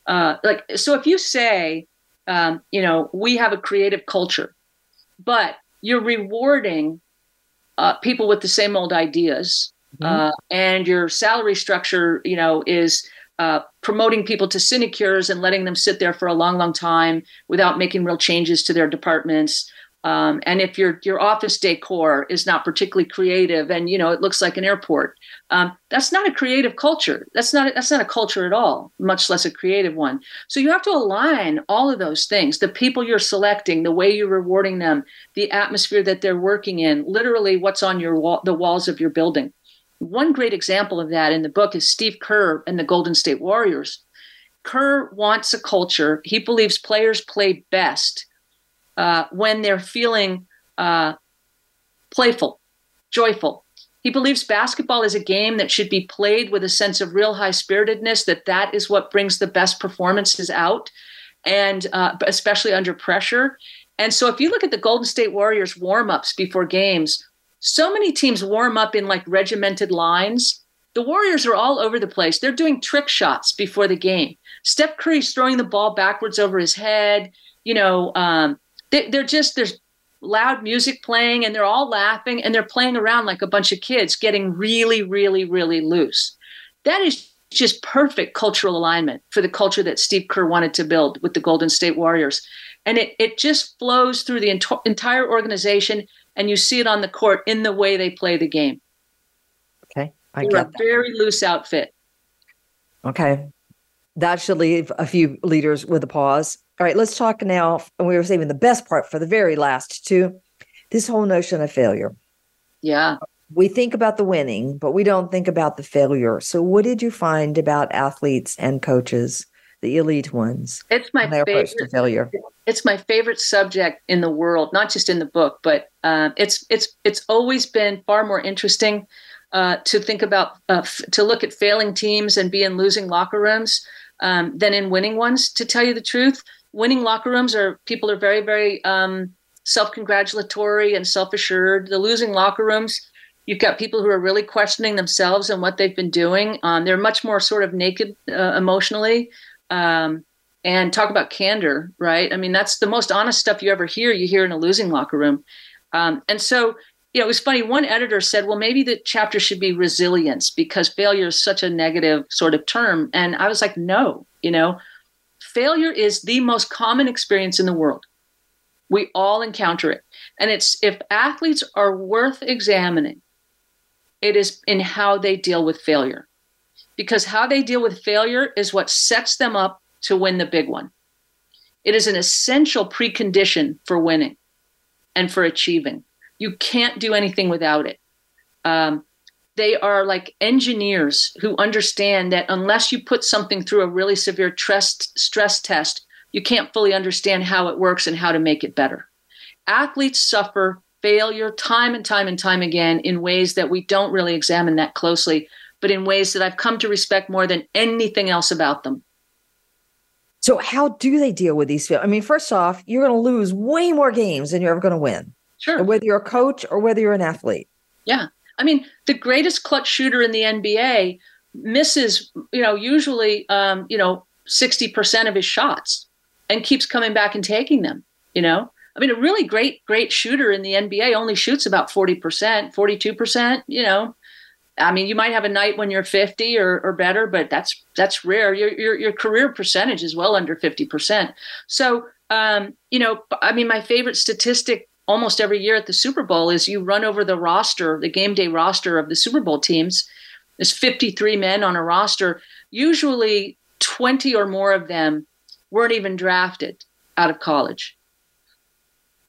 Uh, like, so if you say, um, you know, we have a creative culture, but you're rewarding uh, people with the same old ideas, mm-hmm. uh, and your salary structure, you know, is uh, promoting people to sinecures and letting them sit there for a long, long time without making real changes to their departments. Um, and if your your office decor is not particularly creative and you know it looks like an airport, um, that's not a creative culture. That's not that's not a culture at all, much less a creative one. So you have to align all of those things: the people you're selecting, the way you're rewarding them, the atmosphere that they're working in, literally what's on your wall, the walls of your building. One great example of that in the book is Steve Kerr and the Golden State Warriors. Kerr wants a culture. He believes players play best uh, when they're feeling uh, playful, joyful. He believes basketball is a game that should be played with a sense of real high spiritedness, that that is what brings the best performances out, and uh, especially under pressure. And so if you look at the Golden State Warriors warm ups before games, so many teams warm up in like regimented lines. The Warriors are all over the place. They're doing trick shots before the game. Steph Curry's throwing the ball backwards over his head. You know, um, they, they're just there's loud music playing and they're all laughing and they're playing around like a bunch of kids, getting really, really, really loose. That is just perfect cultural alignment for the culture that Steve Kerr wanted to build with the Golden State Warriors. And it, it just flows through the ent- entire organization and you see it on the court in the way they play the game. Okay, I They're get a that. very loose outfit. Okay, that should leave a few leaders with a pause. All right, let's talk now. And we were saving the best part for the very last two. This whole notion of failure. Yeah. We think about the winning, but we don't think about the failure. So, what did you find about athletes and coaches, the elite ones? It's my favorite failure it's my favorite subject in the world, not just in the book, but uh, it's it's it's always been far more interesting uh, to think about uh, f- to look at failing teams and be in losing locker rooms um, than in winning ones. To tell you the truth, winning locker rooms are people are very very um, self-congratulatory and self-assured. The losing locker rooms. You've got people who are really questioning themselves and what they've been doing. Um, they're much more sort of naked uh, emotionally. Um, and talk about candor, right? I mean, that's the most honest stuff you ever hear. You hear in a losing locker room. Um, and so, you know, it was funny. One editor said, well, maybe the chapter should be resilience because failure is such a negative sort of term. And I was like, no, you know, failure is the most common experience in the world. We all encounter it. And it's if athletes are worth examining, it is in how they deal with failure. Because how they deal with failure is what sets them up to win the big one. It is an essential precondition for winning and for achieving. You can't do anything without it. Um, they are like engineers who understand that unless you put something through a really severe stress, stress test, you can't fully understand how it works and how to make it better. Athletes suffer failure time and time and time again in ways that we don't really examine that closely, but in ways that I've come to respect more than anything else about them. So how do they deal with these? I mean, first off, you're going to lose way more games than you're ever going to win. Sure. Whether you're a coach or whether you're an athlete. Yeah. I mean, the greatest clutch shooter in the NBA misses, you know, usually, um, you know, 60% of his shots and keeps coming back and taking them, you know? I mean, a really great, great shooter in the NBA only shoots about 40%, 42%, you know, I mean, you might have a night when you're 50 or, or better, but that's that's rare. Your, your your career percentage is well under 50%. So, um, you know, I mean, my favorite statistic almost every year at the Super Bowl is you run over the roster, the game day roster of the Super Bowl teams. There's 53 men on a roster. Usually, 20 or more of them weren't even drafted out of college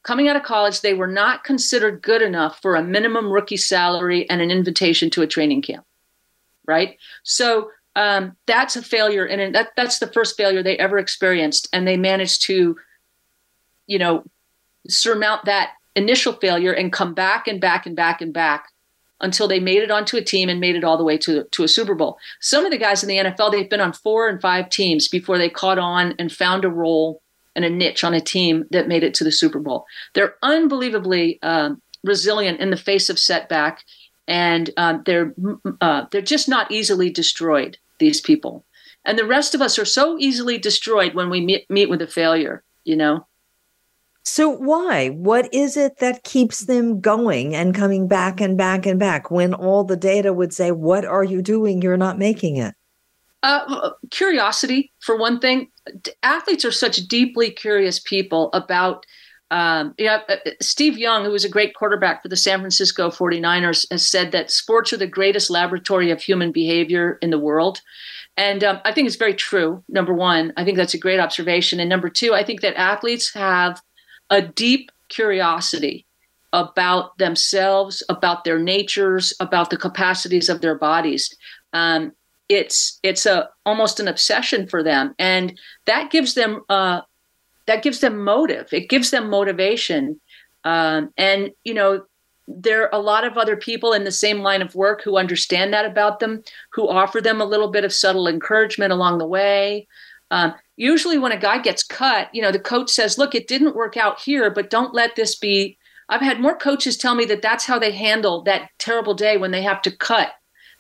coming out of college, they were not considered good enough for a minimum rookie salary and an invitation to a training camp. Right. So um, that's a failure. And that, that's the first failure they ever experienced. And they managed to, you know, surmount that initial failure and come back and back and back and back until they made it onto a team and made it all the way to, to a Super Bowl. Some of the guys in the NFL, they've been on four and five teams before they caught on and found a role and a niche on a team that made it to the Super Bowl. They're unbelievably um, resilient in the face of setback, and um, they're uh, they're just not easily destroyed. These people, and the rest of us are so easily destroyed when we meet, meet with a failure. You know. So why? What is it that keeps them going and coming back and back and back when all the data would say, "What are you doing? You're not making it." Uh, curiosity, for one thing. Athletes are such deeply curious people about. Um, yeah, uh, uh, Steve Young, who was a great quarterback for the San Francisco 49ers, has said that sports are the greatest laboratory of human behavior in the world. And um, I think it's very true. Number one, I think that's a great observation. And number two, I think that athletes have a deep curiosity about themselves, about their natures, about the capacities of their bodies. Um, it's it's a almost an obsession for them, and that gives them uh, that gives them motive. It gives them motivation, um, and you know there are a lot of other people in the same line of work who understand that about them, who offer them a little bit of subtle encouragement along the way. Um, usually, when a guy gets cut, you know, the coach says, "Look, it didn't work out here, but don't let this be." I've had more coaches tell me that that's how they handle that terrible day when they have to cut,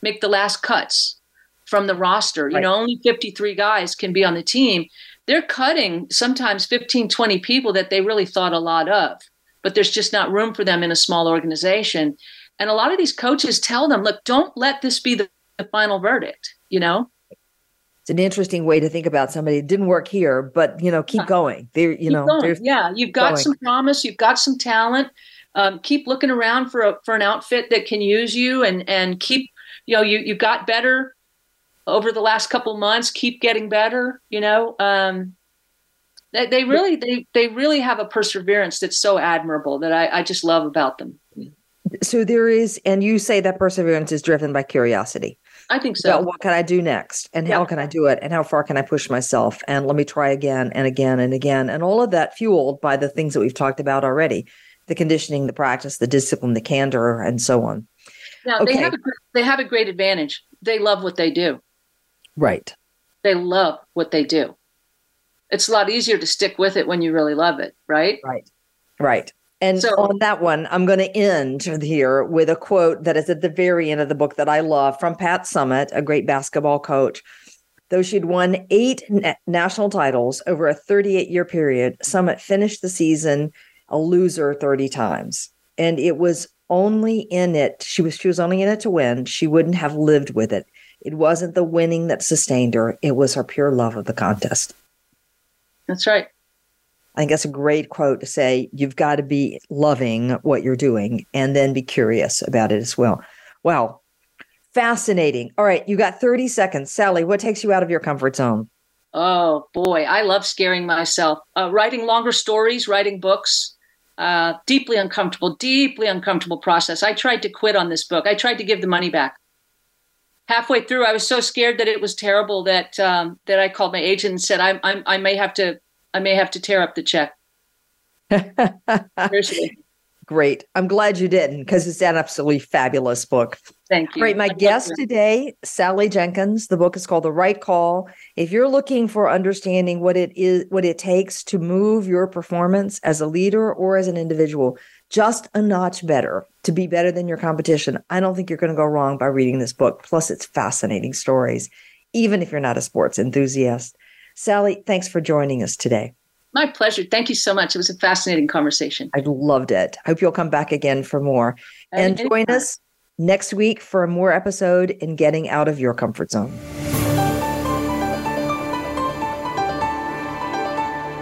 make the last cuts from the roster. You know, only 53 guys can be on the team. They're cutting sometimes 15, 20 people that they really thought a lot of, but there's just not room for them in a small organization. And a lot of these coaches tell them, look, don't let this be the, the final verdict, you know? It's an interesting way to think about somebody. It didn't work here, but you know, keep going. There, you keep know, yeah, you've got going. some promise, you've got some talent. Um, keep looking around for a, for an outfit that can use you, and and keep you know you you got better over the last couple months keep getting better you know um, they, they really they they really have a perseverance that's so admirable that I, I just love about them so there is and you say that perseverance is driven by curiosity i think so about what can i do next and yeah. how can i do it and how far can i push myself and let me try again and again and again and all of that fueled by the things that we've talked about already the conditioning the practice the discipline the candor and so on now okay. they have a, they have a great advantage they love what they do Right. They love what they do. It's a lot easier to stick with it when you really love it, right? Right. Right. And so, on that one, I'm going to end here with a quote that is at the very end of the book that I love from Pat Summitt, a great basketball coach. Though she'd won eight na- national titles over a 38 year period, Summitt finished the season a loser 30 times. And it was only in it, she was she was only in it to win. She wouldn't have lived with it. It wasn't the winning that sustained her, it was her pure love of the contest. That's right. I think that's a great quote to say you've got to be loving what you're doing and then be curious about it as well. Wow. Fascinating. All right, you got 30 seconds. Sally, what takes you out of your comfort zone? Oh, boy. I love scaring myself. Uh, writing longer stories, writing books, uh, deeply uncomfortable, deeply uncomfortable process. I tried to quit on this book. I tried to give the money back halfway through, I was so scared that it was terrible that um, that I called my agent and said, "I, I, I may have to, I may have to tear up the check." Great. I'm glad you didn't because it's an absolutely fabulous book. Thank you. Great. My guest today, Sally Jenkins. The book is called The Right Call. If you're looking for understanding what it is, what it takes to move your performance as a leader or as an individual, just a notch better to be better than your competition, I don't think you're going to go wrong by reading this book. Plus, it's fascinating stories, even if you're not a sports enthusiast. Sally, thanks for joining us today. My pleasure. Thank you so much. It was a fascinating conversation. I loved it. I Hope you'll come back again for more. And, and join us next week for a more episode in Getting Out of Your Comfort Zone.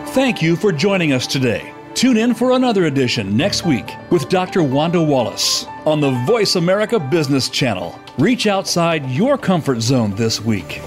Thank you for joining us today. Tune in for another edition next week with Dr. Wanda Wallace on the Voice America Business Channel. Reach outside your comfort zone this week.